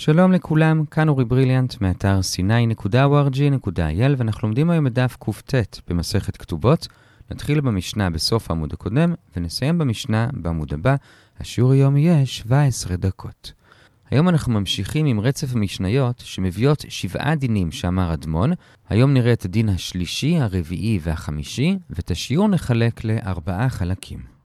שלום לכולם, כאן אורי בריליאנט מאתר sny.org.il ואנחנו לומדים היום את דף קט במסכת כתובות. נתחיל במשנה בסוף העמוד הקודם ונסיים במשנה בעמוד הבא. השיעור היום יהיה 17 דקות. היום אנחנו ממשיכים עם רצף המשניות שמביאות שבעה דינים שאמר אדמון. היום נראה את הדין השלישי, הרביעי והחמישי, ואת השיעור נחלק לארבעה חלקים.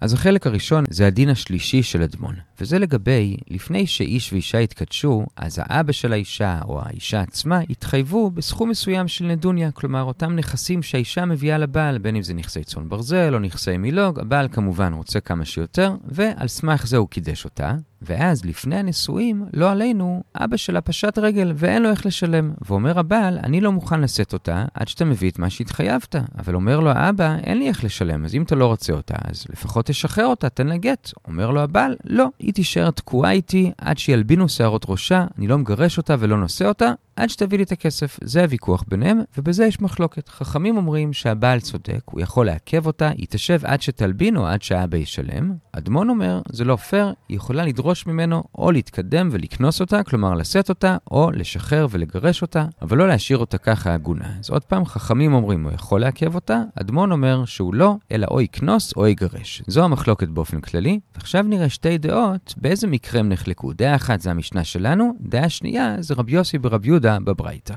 אז החלק הראשון זה הדין השלישי של אדמון, וזה לגבי, לפני שאיש ואישה יתקדשו, אז האבא של האישה או האישה עצמה יתחייבו בסכום מסוים של נדוניה, כלומר אותם נכסים שהאישה מביאה לבעל, בין אם זה נכסי צאן ברזל או נכסי מילוג, הבעל כמובן רוצה כמה שיותר, ועל סמך זה הוא קידש אותה, ואז לפני הנישואים, לא עלינו, אבא שלה פשט רגל ואין לו איך לשלם. ואומר הבעל, אני לא מוכן לשאת אותה עד שאתה מביא את מה שהתחייבת. אבל אומר לו האבא, אין לי איך לשלם, אז אם אתה לא רוצה אותה, אז לפחות תשחרר אותה, תן לה גט. אומר לו הבעל, לא, היא תישאר תקועה איתי עד שילבינו שערות ראשה, אני לא מגרש אותה ולא נושא אותה, עד שתביא לי את הכסף. זה הוויכוח ביניהם, ובזה יש מחלוקת. חכמים אומרים שהבעל צודק, הוא יכול לעכב אותה, היא תשב עד שתלבין או עד שהאבא ישלם. אדמון אומר, זה לא פייר, היא יכולה לדרוש ממנו או להתקדם ולקנוס אותה, כלומר לשאת אותה, או לשחרר ולגרש אותה, אבל לא להשאיר אותה ככה עגונה. אז עוד פעם, חכמים אומרים, הוא יכול לעכב אותה, אדמון אומר שהוא לא, אלא או יקנוס או יגרש. זו המחלוקת באופן כללי. ועכשיו נראה שתי דעות, באיזה מקרה הם נחלקו. דעה אחת זה המשנה שלנו, דעה שנייה זה רבי יוסי ברבי יהודה יהודה בברייתא.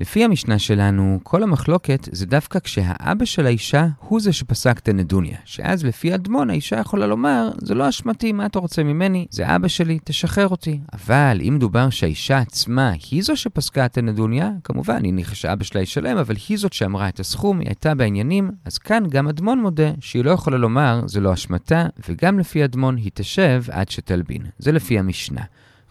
לפי המשנה שלנו, כל המחלוקת זה דווקא כשהאבא של האישה הוא זה שפסק את הנדוניה. שאז לפי אדמון האישה יכולה לומר, זה לא אשמתי, מה אתה רוצה ממני? זה אבא שלי, תשחרר אותי. אבל אם דובר שהאישה עצמה היא זו שפסקה את הנדוניה, כמובן, היא ניחא שאבא שלה ישלם, אבל היא זאת שאמרה את הסכום, היא הייתה בעניינים, אז כאן גם אדמון מודה שהיא לא יכולה לומר, זה לא אשמתה, וגם לפי אדמון היא תשב עד שתלבין. זה לפי המשנה.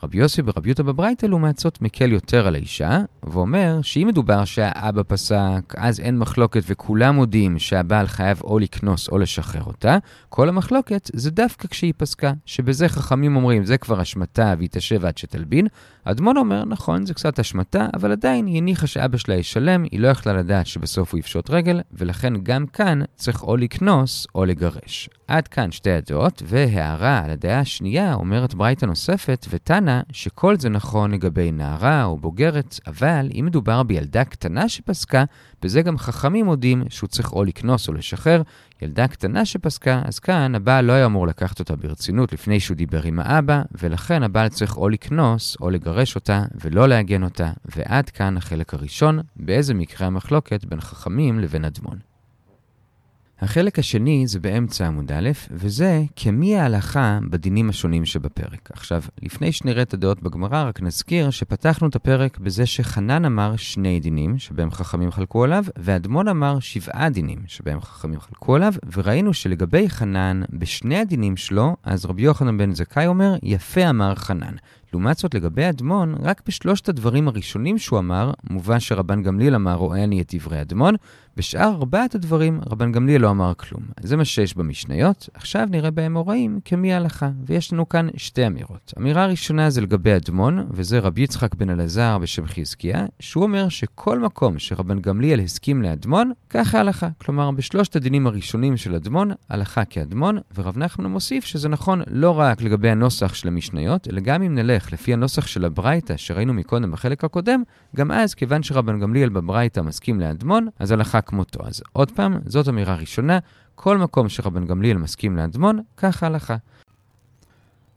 רבי יוסי ברבי יהודה בברייתא לעומת זאת מקל יותר על האישה, ואומר שאם מדובר שהאבא פסק, אז אין מחלוקת וכולם מודים שהבעל חייב או לקנוס או לשחרר אותה, כל המחלוקת זה דווקא כשהיא פסקה, שבזה חכמים אומרים זה כבר אשמתה והיא תשב עד שתלבין. אדמון אומר, נכון, זה קצת אשמתה, אבל עדיין היא הניחה שאבא שלה ישלם, היא לא יכלה לדעת שבסוף הוא יפשוט רגל, ולכן גם כאן צריך או לקנוס או לגרש. עד כאן שתי הדעות, והערה על הדעה השנייה אומרת ברייתא נוספת, ותנא שכל זה נכון לגבי נערה או בוגרת, אבל אם מדובר בילדה קטנה שפסקה, בזה גם חכמים מודים שהוא צריך או לקנוס או לשחרר. ילדה קטנה שפסקה, אז כאן הבעל לא היה אמור לקחת אותה ברצינות לפני שהוא דיבר עם האבא, ולכן הבעל צריך או לקנוס או לגרש אותה ולא לעגן אותה. ועד כאן החלק הראשון, באיזה מקרה המחלוקת בין חכמים לבין אדמון. החלק השני זה באמצע עמוד א', וזה כמי ההלכה בדינים השונים שבפרק. עכשיו, לפני שנראה את הדעות בגמרא, רק נזכיר שפתחנו את הפרק בזה שחנן אמר שני דינים שבהם חכמים חלקו עליו, ואדמון אמר שבעה דינים שבהם חכמים חלקו עליו, וראינו שלגבי חנן, בשני הדינים שלו, אז רבי יוחנן בן זכאי אומר, יפה אמר חנן. לעומת זאת, לגבי אדמון, רק בשלושת הדברים הראשונים שהוא אמר, מובא שרבן גמליאל אמר, רואה אני את דברי אדמון, בשאר ארבעת הדברים, רבן גמליאל לא אמר כלום. זה מה שיש במשניות, עכשיו נראה באמוראים כמי ההלכה, ויש לנו כאן שתי אמירות. אמירה ראשונה זה לגבי אדמון, וזה רבי יצחק בן אלעזר בשם חזקיה, שהוא אומר שכל מקום שרבן גמליאל הסכים לאדמון, ככה ההלכה. כלומר, בשלושת הדינים הראשונים של אדמון, הלכה כאדמון, ורב נחמן מוסיף שזה נכון לא רק לגבי הנוסח של המשניות, אלא גם אם נלך לפי הנוסח של הברייתא שראינו מקודם בחלק הקודם, גם אז, כיוון שרבן גמליאל בברייתא מסכים לאדמון, אז הלכה כמותו. אז עוד פעם, זאת אמירה ראשונה, כל מקום שרבן גמליאל מסכים לאדמון, כך ההלכה.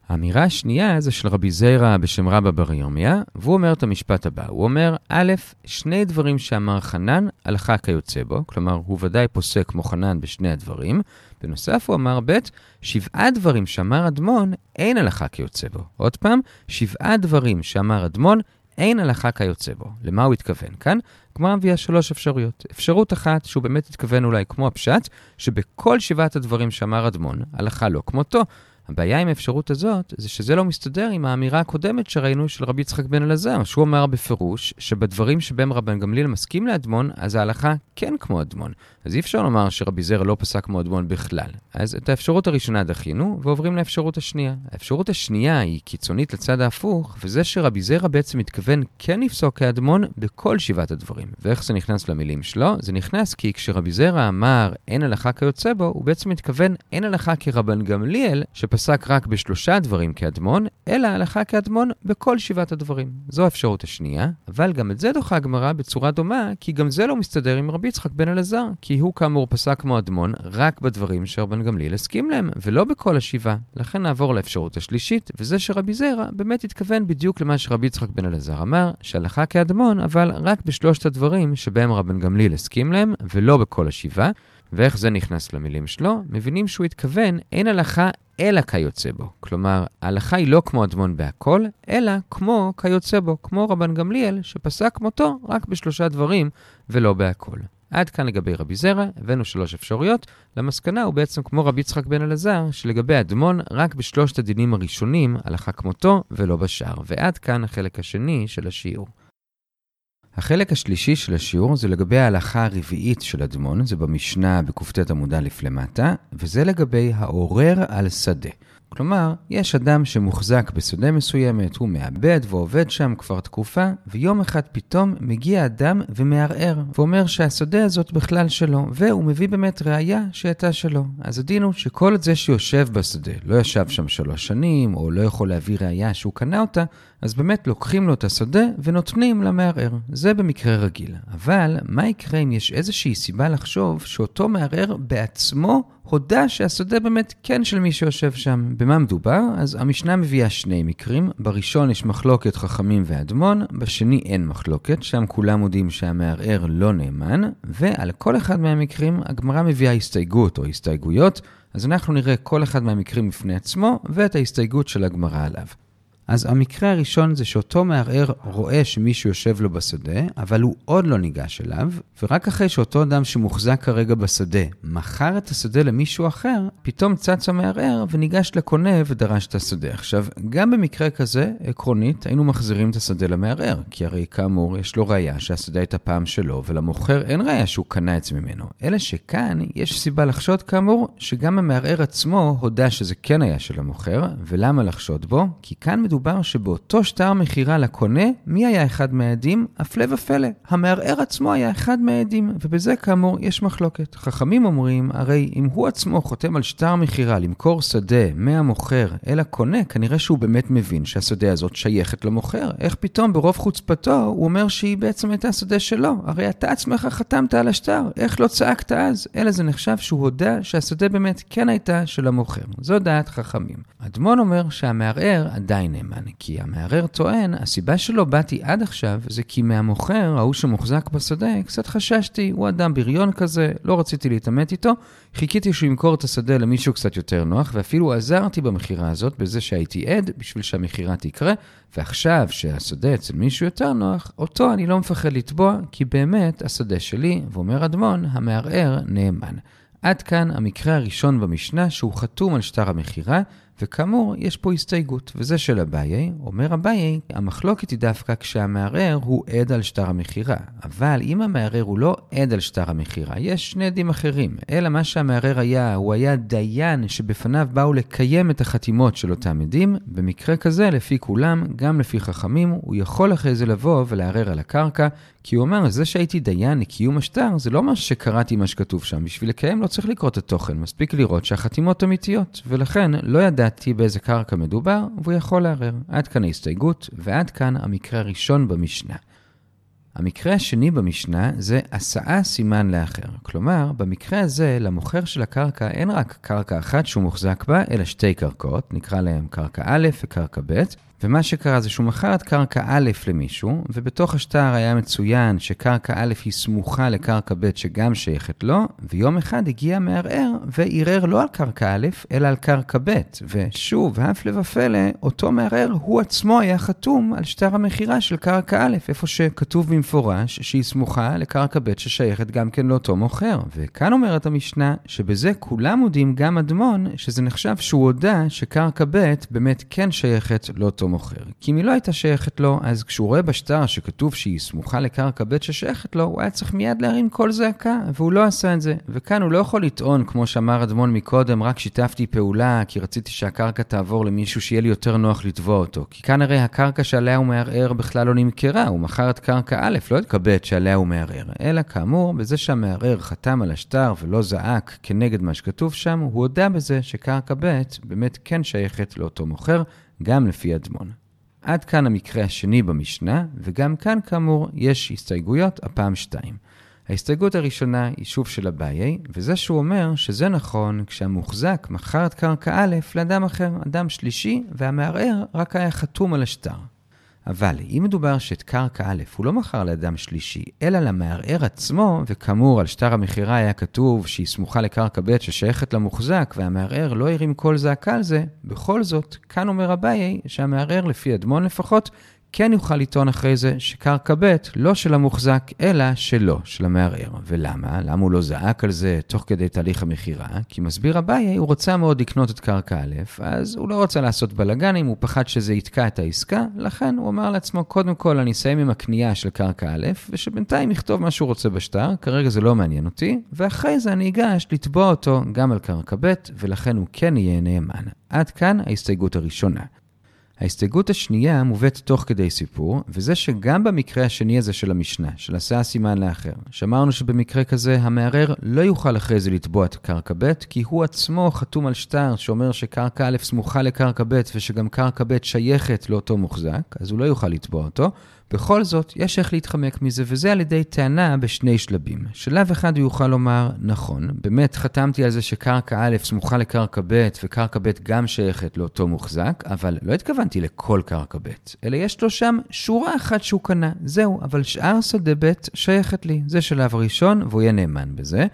האמירה השנייה זה של רבי זיירא בשם רבא בר ירמיה, והוא אומר את המשפט הבא. הוא אומר, א', שני דברים שאמר חנן, הלכה כיוצא בו, כלומר, הוא ודאי פוסק כמו חנן בשני הדברים. בנוסף, הוא אמר ב', שבעה דברים שאמר אדמון, אין הלכה כיוצא בו. עוד פעם, שבעה דברים שאמר אדמון, אין הלכה כיוצא בו. למה הוא התכוון כאן? הגמרא מביאה שלוש אפשרויות. אפשרות אחת, שהוא באמת התכוון אולי כמו הפשט, שבכל שבעת הדברים שאמר אדמון, הלכה לא כמותו. הבעיה עם האפשרות הזאת, זה שזה לא מסתדר עם האמירה הקודמת שראינו של רבי יצחק בן אלעזר, שהוא אמר בפירוש שבדברים שבהם רבן גמליאל מסכים לאדמון, אז ההלכה כן כמו אדמון. אז אי אפשר לומר שרבי זרע לא פסק מאדמון בכלל. אז את האפשרות הראשונה דחינו, ועוברים לאפשרות השנייה. האפשרות השנייה היא קיצונית לצד ההפוך, וזה שרבי זרע בעצם מתכוון כן לפסוק כאדמון בכל שבעת הדברים. ואיך זה נכנס למילים שלו? זה נכנס כי כשרבי זרע אמר אין הלכה כיוצא בו, הוא בעצם מתכוון אין הלכה כרבן גמליאל, שפסק רק בשלושה דברים כאדמון, אלא הלכה כאדמון בכל שבעת הדברים. זו האפשרות השנייה, אבל גם את זה דוחה הגמרא בצורה דומה, כי גם זה לא מסתדר עם רבי יצחק בן אלעזר, כי הוא כאמור פסק כמו אדמון רק בדברים שרבן גמליאל הסכים להם, ולא בכל השבעה. לכן נעבור לאפשרות השלישית, וזה שרבי זרע באמת התכוון בדיוק למה שרבי יצחק בן אלעזר אמר, שהלכה כאדמון, אבל רק בשלושת הדברים שבהם רבן גמליאל הסכים להם, ולא בכל השבעה. ואיך זה נכנס למילים שלו? מבינים שהוא התכוון, אין הלכה אלא כיוצא בו. כלומר, ההלכה היא לא כמו אדמון בהכל, אלא כמו כיוצא בו, כמו רבן גמליאל, שפסק מותו רק בשלושה דברים ולא בהכל. עד כאן לגבי רבי זרע, הבאנו שלוש אפשרויות. למסקנה הוא בעצם כמו רבי יצחק בן אלעזר, שלגבי אדמון רק בשלושת הדינים הראשונים, הלכה כמותו ולא בשאר. ועד כאן החלק השני של השיעור. החלק השלישי של השיעור זה לגבי ההלכה הרביעית של אדמון, זה במשנה בקט עמוד א' למטה, וזה לגבי העורר על שדה. כלומר, יש אדם שמוחזק בשדה מסוימת, הוא מאבד ועובד שם כבר תקופה, ויום אחד פתאום מגיע אדם ומערער, ואומר שהשדה הזאת בכלל שלו, והוא מביא באמת ראייה שהייתה שלו. אז הדין הוא שכל זה שיושב בשדה, לא ישב שם שלוש שנים, או לא יכול להביא ראייה שהוא קנה אותה, אז באמת לוקחים לו את השדה ונותנים למערער. זה במקרה רגיל. אבל מה יקרה אם יש איזושהי סיבה לחשוב שאותו מערער בעצמו הודה שהשדה באמת כן של מי שיושב שם. במה מדובר? אז המשנה מביאה שני מקרים. בראשון יש מחלוקת חכמים ואדמון, בשני אין מחלוקת, שם כולם מודים שהמערער לא נאמן, ועל כל אחד מהמקרים הגמרא מביאה הסתייגות או הסתייגויות, אז אנחנו נראה כל אחד מהמקרים בפני עצמו ואת ההסתייגות של הגמרא עליו. אז המקרה הראשון זה שאותו מערער רואה שמישהו יושב לו בשדה, אבל הוא עוד לא ניגש אליו, ורק אחרי שאותו אדם שמוחזק כרגע בשדה מכר את השדה למישהו אחר, פתאום צץ המערער וניגש לקונה ודרש את השדה. עכשיו, גם במקרה כזה, עקרונית, היינו מחזירים את השדה למערער, כי הרי כאמור, יש לו ראייה שהשדה הייתה פעם שלו, ולמוכר אין ראייה שהוא קנה את זה ממנו. אלא שכאן יש סיבה לחשוד כאמור, שגם המערער עצמו הודה שזה כן היה של המוכר, ולמה לחשוד בו? כי כאן מדובר מדובר שבאותו שטר מכירה לקונה, מי היה אחד מהעדים? הפלא ופלא. המערער עצמו היה אחד מהעדים, ובזה כאמור יש מחלוקת. חכמים אומרים, הרי אם הוא עצמו חותם על שטר מכירה למכור שדה מהמוכר אל הקונה, כנראה שהוא באמת מבין שהשדה הזאת שייכת למוכר. איך פתאום ברוב חוצפתו הוא אומר שהיא בעצם הייתה שדה שלו? הרי אתה עצמך חתמת על השטר, איך לא צעקת אז? אלא זה נחשב שהוא הודה שהשדה באמת כן הייתה של המוכר. זו דעת חכמים. אדמון אומר שהמערער עדיין נאמן, כי המערער טוען, הסיבה שלא באתי עד עכשיו זה כי מהמוכר, ההוא שמוחזק בשדה, קצת חששתי, הוא אדם בריון כזה, לא רציתי להתעמת איתו, חיכיתי שהוא ימכור את השדה למישהו קצת יותר נוח, ואפילו עזרתי במכירה הזאת בזה שהייתי עד בשביל שהמכירה תקרה, ועכשיו שהשדה אצל מישהו יותר נוח, אותו אני לא מפחד לתבוע, כי באמת השדה שלי, ואומר אדמון, המערער נאמן. עד כאן המקרה הראשון במשנה שהוא חתום על שטר המכירה, וכאמור, יש פה הסתייגות, וזה של אביי. אומר אביי, המחלוקת היא דווקא כשהמערער הוא עד על שטר המכירה. אבל אם המערער הוא לא עד על שטר המכירה, יש שני עדים אחרים. אלא מה שהמערער היה, הוא היה דיין שבפניו באו לקיים את החתימות של אותם עדים. במקרה כזה, לפי כולם, גם לפי חכמים, הוא יכול אחרי זה לבוא ולערער על הקרקע, כי הוא אומר, זה שהייתי דיין לקיום השטר, זה לא מה שקראתי מה שכתוב שם. בשביל לקיים לא צריך לקרוא את התוכן, מספיק לראות שהחתימות אמיתיות. ולכן, לא ידעתי באיזה קרקע מדובר, והוא יכול לערער. עד כאן ההסתייגות, ועד כאן המקרה הראשון במשנה. המקרה השני במשנה זה הסעה סימן לאחר. כלומר, במקרה הזה, למוכר של הקרקע אין רק קרקע אחת שהוא מוחזק בה, אלא שתי קרקעות, נקרא להם קרקע א' וקרקע ב', ומה שקרה זה שהוא מכר את קרקע א' למישהו, ובתוך השטר היה מצוין שקרקע א' היא סמוכה לקרקע ב' שגם שייכת לו, ויום אחד הגיע מערער וערער לא על קרקע א', אלא על קרקע ב', ושוב, הפלא ופלא, אותו מערער הוא עצמו היה חתום על שטר המכירה של קרקע א', איפה שכתוב במפורש שהיא סמוכה לקרקע ב' ששייכת גם כן לאותו מוכר. וכאן אומרת המשנה שבזה כולם מודים, גם אדמון, שזה נחשב שהוא הודה שקרקע ב' באמת כן שייכת לאותו לאותו מוכר. כי אם היא לא הייתה שייכת לו, אז כשהוא רואה בשטר שכתוב שהיא סמוכה לקרקע ב' ששייכת לו, הוא היה צריך מיד להרים קול זעקה, והוא לא עשה את זה. וכאן הוא לא יכול לטעון, כמו שאמר אדמון מקודם, רק שיתפתי פעולה, כי רציתי שהקרקע תעבור למישהו שיהיה לי יותר נוח לתבוע אותו. כי כאן הרי הקרקע שעליה הוא מערער בכלל לא נמכרה, הוא מכר את קרקע א', לא את ב' שעליה הוא מערער. אלא כאמור, בזה שהמערער חתם על השטר ולא זעק כנגד מה שכתוב שם, הוא הודה בזה שקרקע ב' באמת כן שייכת לאותו מוכר, גם לפי אדמון. עד כאן המקרה השני במשנה, וגם כאן כאמור יש הסתייגויות, הפעם שתיים. ההסתייגות הראשונה היא שוב של אביי, וזה שהוא אומר שזה נכון כשהמוחזק מכר את קרקע א' לאדם אחר, אדם שלישי, והמערער רק היה חתום על השטר. אבל אם מדובר שאת קרקע א' הוא לא מכר לאדם שלישי, אלא למערער עצמו, וכאמור על שטר המכירה היה כתוב שהיא סמוכה לקרקע ב' ששייכת למוחזק, והמערער לא הרים קול זעקה על זה, בכל זאת, כאן אומר אביי שהמערער, לפי אדמון לפחות, כן יוכל לטעון אחרי זה שקרקע ב' לא של המוחזק, אלא שלו, של המערער. ולמה? למה הוא לא זעק על זה תוך כדי תהליך המכירה? כי מסביר אביי, הוא רוצה מאוד לקנות את קרקע א', אז הוא לא רוצה לעשות בלאגנים, הוא פחד שזה יתקע את העסקה, לכן הוא אמר לעצמו, קודם כל אני אסיים עם הקנייה של קרקע א', ושבינתיים יכתוב מה שהוא רוצה בשטר, כרגע זה לא מעניין אותי, ואחרי זה אני אגש לתבוע אותו גם על קרקע ב', ולכן הוא כן יהיה נאמן. עד כאן ההסתייגות הראשונה. ההסתייגות השנייה מובאת תוך כדי סיפור, וזה שגם במקרה השני הזה של המשנה, של עשה סימן לאחר, שאמרנו שבמקרה כזה המערער לא יוכל אחרי זה לתבוע את קרקע ב', כי הוא עצמו חתום על שטר שאומר שקרקע א' סמוכה לקרקע ב' ושגם קרקע ב' שייכת לאותו מוחזק, אז הוא לא יוכל לתבוע אותו. בכל זאת, יש איך להתחמק מזה, וזה על ידי טענה בשני שלבים. שלב אחד הוא יוכל לומר, נכון, באמת חתמתי על זה שקרקע א' סמוכה לקרקע ב', וקרקע ב' גם שייכת לאותו מוחזק, אבל לא התכוונתי לכל קרקע ב', אלא יש לו שם שורה אחת שהוא קנה, זהו, אבל שאר שדה ב' שייכת לי. זה שלב ראשון, והוא יהיה נאמן בזה.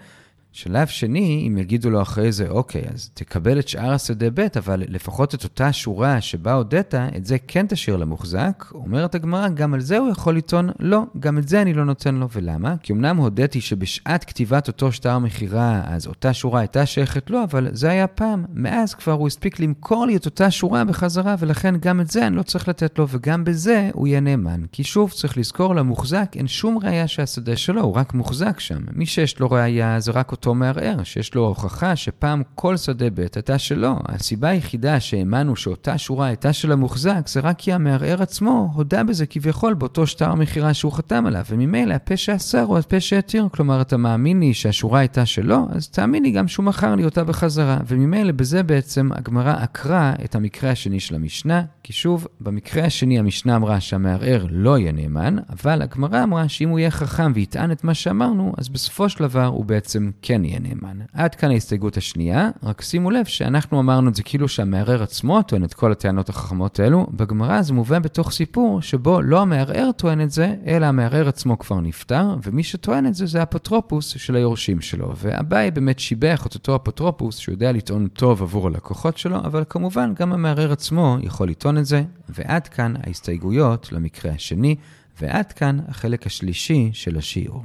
שלב שני, אם יגידו לו אחרי זה, אוקיי, אז תקבל את שאר השדה ב', אבל לפחות את אותה שורה שבה הודית, את זה כן תשאיר למוחזק. אומרת הגמרא, גם על זה הוא יכול לטעון, לא, גם את זה אני לא נותן לו. ולמה? כי אמנם הודיתי שבשעת כתיבת אותו שטר מכירה, אז אותה שורה הייתה שייכת לו, אבל זה היה פעם. מאז כבר הוא הספיק למכור לי את אותה שורה בחזרה, ולכן גם את זה אני לא צריך לתת לו, וגם בזה הוא יהיה נאמן. כי שוב, צריך לזכור, למוחזק אין שום ראייה שהשדה שלו, הוא רק מוחזק שם. מי שיש לו ראייה זה רק אותו מערער, שיש לו הוכחה שפעם כל שדה ב' הייתה שלו. הסיבה היחידה שהאמנו שאותה שורה הייתה של המוחזק, זה רק כי המערער עצמו הודה בזה כביכול באותו שטר המכירה שהוא חתם עליו, וממילא הפה שאסר הוא הפה שהתיר. כלומר, אתה מאמין לי שהשורה הייתה שלו, אז תאמין לי גם שהוא מכר לי אותה בחזרה. וממילא בזה בעצם הגמרא עקרה את המקרה השני של המשנה, כי שוב, במקרה השני המשנה אמרה שהמערער לא יהיה נאמן, אבל הגמרא אמרה שאם הוא יהיה חכם ויטען את מה שאמרנו, אז בסופו של דבר הוא בעצם כן יהיה נאמן. עד כאן ההסתייגות השנייה, רק שימו לב שאנחנו אמרנו את זה כאילו שהמערער עצמו טוען את כל הטענות החכמות האלו, בגמרא זה מובא בתוך סיפור שבו לא המערער טוען את זה, אלא המערער עצמו כבר נפטר, ומי שטוען את זה זה האפוטרופוס של היורשים שלו. ואביי באמת שיבח את אותו אפוטרופוס שיודע לטעון טוב עבור הלקוחות שלו, אבל כמובן גם המערער עצמו יכול לטעון את זה, ועד כאן ההסתייגויות למקרה השני, ועד כאן החלק השלישי של השיעור.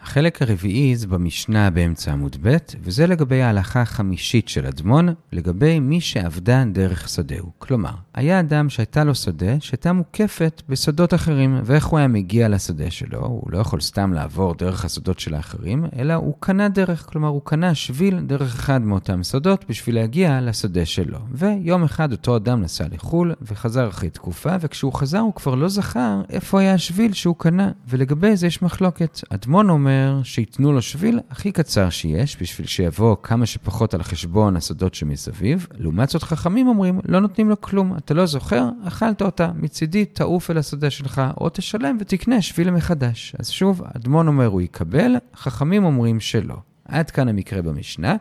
החלק הרביעי זה במשנה באמצע עמוד ב', וזה לגבי ההלכה החמישית של אדמון, לגבי מי שעבדה דרך שדהו. כלומר, היה אדם שהייתה לו שדה שהייתה מוקפת בשדות אחרים, ואיך הוא היה מגיע לשדה שלו? הוא לא יכול סתם לעבור דרך השדות של האחרים, אלא הוא קנה דרך, כלומר הוא קנה שביל דרך אחד מאותם שדות בשביל להגיע לשדה שלו. ויום אחד אותו אדם נסע לחו"ל וחזר אחרי תקופה, וכשהוא חזר הוא כבר לא זכר איפה היה השביל שהוא קנה, ולגבי זה יש מחלוקת. אדמון אומר שייתנו לו שביל הכי קצר שיש, בשביל שיבוא כמה שפחות על חשבון השדות שמסביב. לעומת זאת חכמים אומרים, לא נותנים לו כלום, אתה לא זוכר, אכלת אותה, מצידי תעוף אל השדה שלך, או תשלם ותקנה שביל מחדש. אז שוב, אדמון אומר הוא יקבל, חכמים אומרים שלא. עד כאן המקרה במשנה.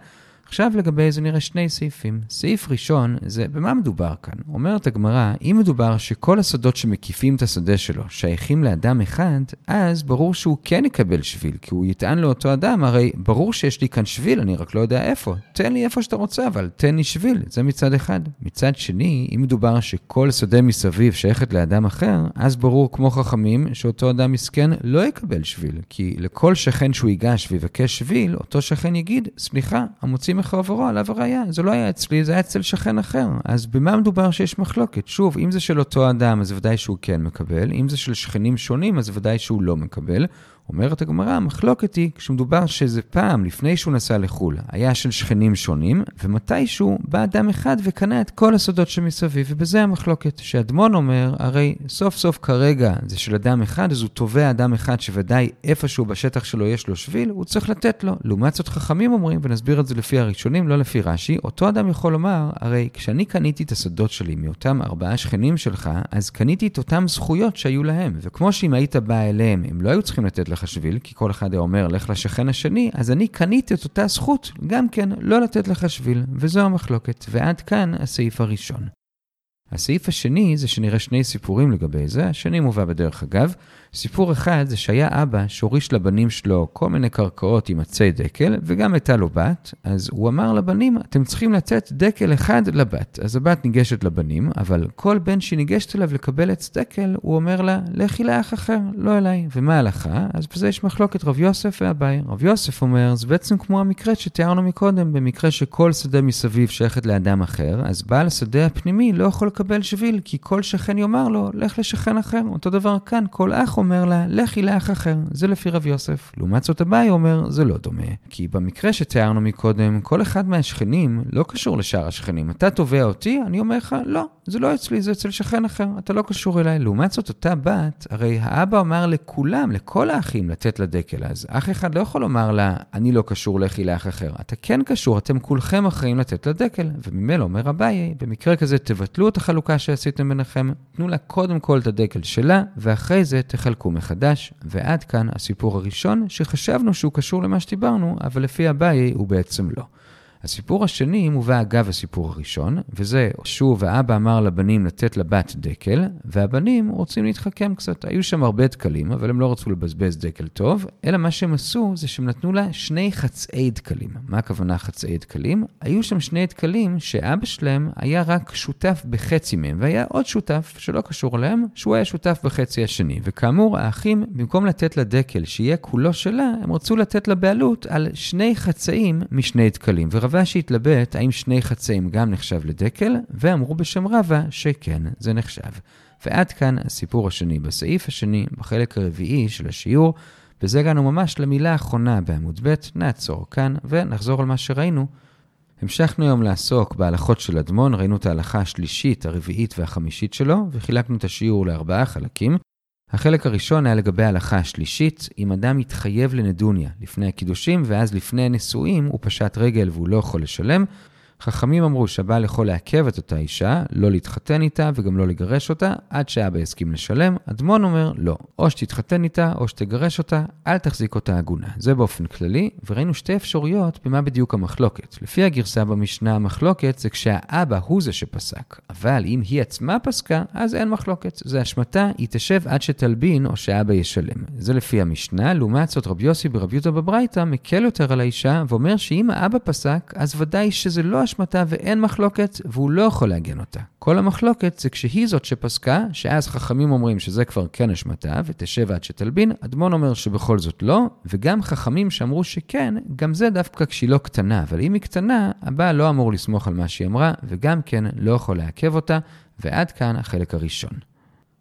עכשיו לגבי זה נראה שני סעיפים. סעיף ראשון זה במה מדובר כאן. אומרת הגמרא, אם מדובר שכל השדות שמקיפים את השדה שלו שייכים לאדם אחד, אז ברור שהוא כן יקבל שביל, כי הוא יטען לאותו אדם, הרי ברור שיש לי כאן שביל, אני רק לא יודע איפה. תן לי איפה שאתה רוצה, אבל תן לי שביל, זה מצד אחד. מצד שני, אם מדובר שכל שדה מסביב שייכת לאדם אחר, אז ברור כמו חכמים שאותו אדם מסכן לא יקבל שביל, כי לכל שכן שהוא ייגש ויבקש שביל, אותו שכן יגיד, סליחה, המוציא מחברו, עליו הראייה. זה לא היה אצלי, זה היה אצל שכן אחר. אז במה מדובר שיש מחלוקת? שוב, אם זה של אותו אדם, אז ודאי שהוא כן מקבל. אם זה של שכנים שונים, אז ודאי שהוא לא מקבל. אומרת הגמרא, המחלוקת היא כשמדובר שזה פעם, לפני שהוא נסע לחו"ל, היה של שכנים שונים, ומתישהו בא אדם אחד וקנה את כל הסודות שמסביב, ובזה המחלוקת. שאדמון אומר, הרי סוף סוף כרגע זה של אדם אחד, אז הוא תובע אדם אחד שוודאי איפשהו בשטח שלו יש לו שביל, הוא צריך לתת לו. לעומת זאת חכמים אומרים, ונסביר את זה לפי הראשונים, לא לפי רש"י, אותו אדם יכול לומר, הרי כשאני קניתי את הסודות שלי מאותם ארבעה שכנים שלך, אז קניתי את אותם זכויות שהיו להם. וכמו שאם היית בא אליהם, הם לא היו צריכים לתת לך שביל, כי כל אחד היה אומר, לך לשכן השני, אז אני קניתי את אותה זכות, גם כן, לא לתת לך שביל, וזו המחלוקת. ועד כאן הסעיף הראשון. הסעיף השני זה שנראה שני סיפורים לגבי זה, השני מובא בדרך אגב. סיפור אחד זה שהיה אבא שהוריש לבנים שלו כל מיני קרקעות עם עצי דקל, וגם הייתה לו בת, אז הוא אמר לבנים, אתם צריכים לתת דקל אחד לבת. אז הבת ניגשת לבנים, אבל כל בן שהיא ניגשת אליו לקבל עץ דקל, הוא אומר לה, לכי לאח אחר, לא אליי. ומה ההלכה? אז בזה יש מחלוקת רב יוסף ואביי. רב יוסף אומר, זה בעצם כמו המקרה שתיארנו מקודם, במקרה שכל שדה מסביב שייכת לאדם אחר, אז בעל השדה הפנימי לא יכול לקבל שביל, כי כל שכן יאמר לו, לך לשכן אחר. אותו דבר כאן, כל אח אומר לה, לכי לאח אחר. זה לפי רב יוסף. לעומת זאת אביי אומר, זה לא דומה. כי במקרה שתיארנו מקודם, כל אחד מהשכנים לא קשור לשאר השכנים. אתה תובע אותי, אני אומר לך, לא, זה לא אצלי, זה אצל שכן אחר, אתה לא קשור אליי. לעומת זאת, אותה בת, הרי האבא אמר לכולם, לכל האחים, לתת לה דקל. אז אח אחד לא יכול לומר לה, אני לא קשור, לכי לאח אחר. אתה כן קשור, אתם כולכם אחראים לתת לה דקל. וממילא אומר אביי, במקרה כזה תבטלו את החלוקה שעשיתם ביניכם, תנו לה קודם כל את הדקל שלה, ואחרי זה תחלקו מחדש. ועד כאן הסיפור הראשון, שחשבנו שהוא קשור למה שדיברנו, אבל לפי אביי הוא בעצם לא. הסיפור השני מובא אגב הסיפור הראשון, וזה שוב האבא אמר לבנים לתת לבת דקל, והבנים רוצים להתחכם קצת. היו שם הרבה דקלים, אבל הם לא רצו לבזבז דקל טוב, אלא מה שהם עשו זה שהם נתנו לה שני חצאי דקלים. מה הכוונה חצאי דקלים? היו שם שני דקלים שאבא שלהם היה רק שותף בחצי מהם, והיה עוד שותף שלא קשור אליהם, שהוא היה שותף בחצי השני. וכאמור, האחים, במקום לתת לה דקל שיהיה כולו שלה, הם רצו לתת לה בעלות על שני חצאים משני דקלים. ורב אשי התלבט האם שני חצאים גם נחשב לדקל, ואמרו בשם רבא שכן, זה נחשב. ועד כאן הסיפור השני. בסעיף השני, בחלק הרביעי של השיעור, בזה הגענו ממש למילה האחרונה בעמוד ב', נעצור כאן ונחזור על מה שראינו. המשכנו היום לעסוק בהלכות של אדמון, ראינו את ההלכה השלישית, הרביעית והחמישית שלו, וחילקנו את השיעור לארבעה חלקים. החלק הראשון היה לגבי ההלכה השלישית, אם אדם מתחייב לנדוניה לפני הקידושים, ואז לפני הנישואים הוא פשט רגל והוא לא יכול לשלם. חכמים אמרו שהבעל יכול לעכב את אותה אישה, לא להתחתן איתה וגם לא לגרש אותה, עד שאבא יסכים לשלם. אדמון אומר, לא, או שתתחתן איתה או שתגרש אותה, אל תחזיק אותה עגונה. זה באופן כללי, וראינו שתי אפשרויות במה בדיוק המחלוקת. לפי הגרסה במשנה, המחלוקת זה כשהאבא הוא זה שפסק, אבל אם היא עצמה פסקה, אז אין מחלוקת. זה אשמתה, היא תשב עד שתלבין או שאבא ישלם. זה לפי המשנה, לעומת זאת רבי יוסי ברבי יהודה בברייתא מקל יותר על האישה, ואומר שאם האבא פסק, אז ודאי שזה לא אשמתה ואין מחלוקת, והוא לא יכול להגן אותה. כל המחלוקת זה כשהיא זאת שפסקה, שאז חכמים אומרים שזה כבר כן אשמתה, ותשב עד שתלבין, אדמון אומר שבכל זאת לא, וגם חכמים שאמרו שכן, גם זה דווקא כשהיא לא קטנה, אבל אם היא קטנה, הבעל לא אמור לסמוך על מה שהיא אמרה, וגם כן לא יכול לעכב אותה, ועד כאן החלק הראשון.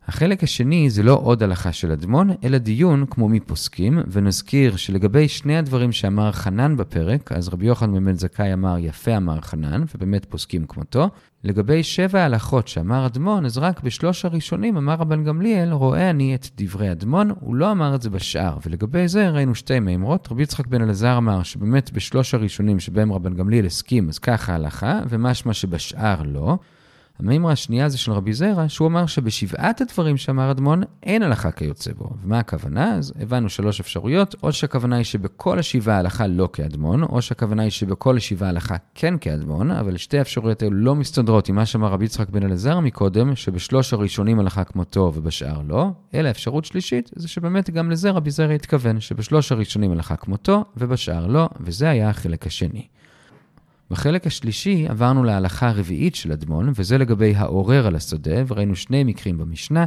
החלק השני זה לא עוד הלכה של אדמון, אלא דיון כמו מי פוסקים, ונזכיר שלגבי שני הדברים שאמר חנן בפרק, אז רבי יוחנן בן זכאי אמר יפה אמר חנן, ובאמת פוסקים כמותו. לגבי שבע ההלכות שאמר אדמון, אז רק בשלוש הראשונים אמר רבן גמליאל, רואה אני את דברי אדמון, הוא לא אמר את זה בשאר. ולגבי זה ראינו שתי מימרות. רבי יצחק בן אלעזר אמר שבאמת בשלוש הראשונים שבהם רבן גמליאל הסכים, אז ככה ההלכה, ומשמע שבשאר לא. המימרה השנייה זה של רבי זרע, שהוא אמר שבשבעת הדברים שאמר אדמון, אין הלכה כיוצא בו. ומה הכוונה? אז הבנו שלוש אפשרויות, או שהכוונה היא שבכל השבעה הלכה לא כאדמון, או שהכוונה היא שבכל השבעה הלכה כן כאדמון, אבל שתי האפשרויות האלו לא מסתדרות עם מה שאמר רבי יצחק בן אלעזר מקודם, שבשלוש הראשונים הלכה כמותו ובשאר לא, אלא אפשרות שלישית, זה שבאמת גם לזה רבי זרע התכוון, שבשלוש הראשונים הלכה כמותו ובשאר לא, וזה היה החלק השני. בחלק השלישי עברנו להלכה הרביעית של אדמון, וזה לגבי העורר על השדה, וראינו שני מקרים במשנה.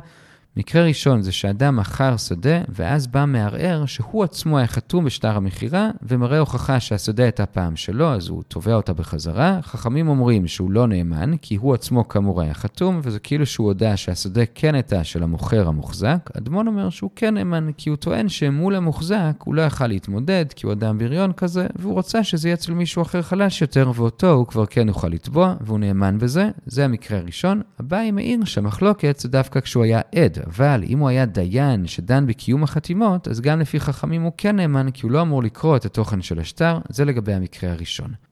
מקרה ראשון זה שאדם מכר שדה, ואז בא מערער שהוא עצמו היה חתום בשטר המכירה, ומראה הוכחה שהשדה הייתה פעם שלו, אז הוא תובע אותה בחזרה. חכמים אומרים שהוא לא נאמן, כי הוא עצמו כאמור היה חתום, וזה כאילו שהוא הודה שהשדה כן הייתה של המוכר המוחזק. אדמון אומר שהוא כן נאמן, כי הוא טוען שמול המוחזק הוא לא יכל להתמודד, כי הוא אדם בריון כזה, והוא רצה שזה יהיה אצל מישהו אחר חלש יותר, ואותו הוא כבר כן יוכל לתבוע, והוא נאמן בזה. זה המקרה הראשון. הבאי מעיר שהמחלוקת זה דווקא כשהוא היה עד, אבל אם הוא היה דיין שדן בקיום החתימות, אז גם לפי חכמים הוא כן נאמן, כי הוא לא אמור לקרוא את התוכן של השטר, זה לגבי המקרה הראשון.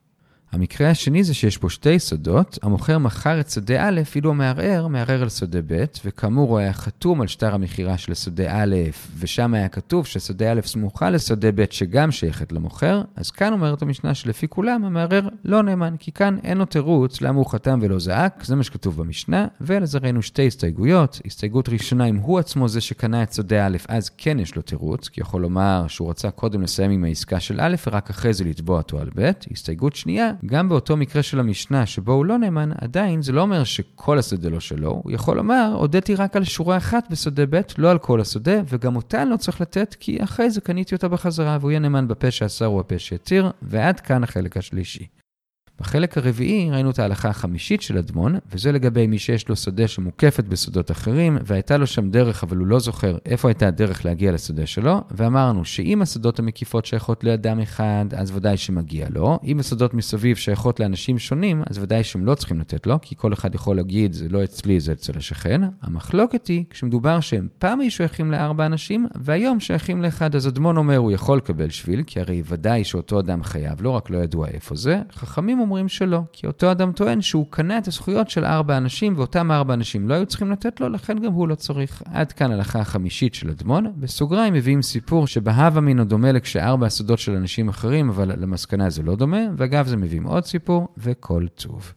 המקרה השני זה שיש פה שתי סודות, המוכר מכר את שדה א', אילו המערער מערער על שדה ב', וכאמור הוא היה חתום על שטר המכירה של שדה א', ושם היה כתוב ששדה א' סמוכה לשדה ב' שגם שייכת למוכר, אז כאן אומרת המשנה שלפי כולם המערער לא נאמן, כי כאן אין לו תירוץ למה הוא חתם ולא זעק, זה מה שכתוב במשנה, ולזה ראינו שתי הסתייגויות. הסתייגות ראשונה, אם הוא עצמו זה שקנה את שדה א', אז כן יש לו תירוץ, כי יכול לומר שהוא רצה קודם לסיים עם העסקה של א', ורק אחרי זה לתבוע אותו על ב'. הסתייגות שנייה, גם באותו מקרה של המשנה שבו הוא לא נאמן, עדיין זה לא אומר שכל השדה לא שלו. הוא יכול לומר, הודיתי רק על שורה אחת בשדה ב', לא על כל השדה, וגם אותה אני לא צריך לתת, כי אחרי זה קניתי אותה בחזרה, והוא יהיה נאמן בפה שאסר או הפה שהתיר, ועד כאן החלק השלישי. בחלק הרביעי ראינו את ההלכה החמישית של אדמון, וזה לגבי מי שיש לו שדה שמוקפת בשדות אחרים, והייתה לו שם דרך, אבל הוא לא זוכר איפה הייתה הדרך להגיע לשדה שלו, ואמרנו שאם השדות המקיפות שייכות לאדם אחד, אז ודאי שמגיע לו. אם השדות מסביב שייכות לאנשים שונים, אז ודאי שהם לא צריכים לתת לו, כי כל אחד יכול להגיד, זה לא אצלי, זה אצל השכן. המחלוקת היא, כשמדובר שהם פעם היו שייכים לארבע אנשים, והיום שייכים לאחד, אז אדמון אומר, הוא יכול לקבל שביל, כי הרי ודאי שאותו אדם חייב לו, רק לא ידוע איפה זה. חכמים אומרים שלא, כי אותו אדם טוען שהוא קנה את הזכויות של ארבע אנשים, ואותם ארבע אנשים לא היו צריכים לתת לו, לכן גם הוא לא צריך. עד כאן הלכה החמישית של אדמון. בסוגריים מביאים סיפור שבהווה מינו דומה לכשארבע הסודות של אנשים אחרים, אבל למסקנה זה לא דומה, ואגב זה מביאים עוד סיפור, וכל טוב.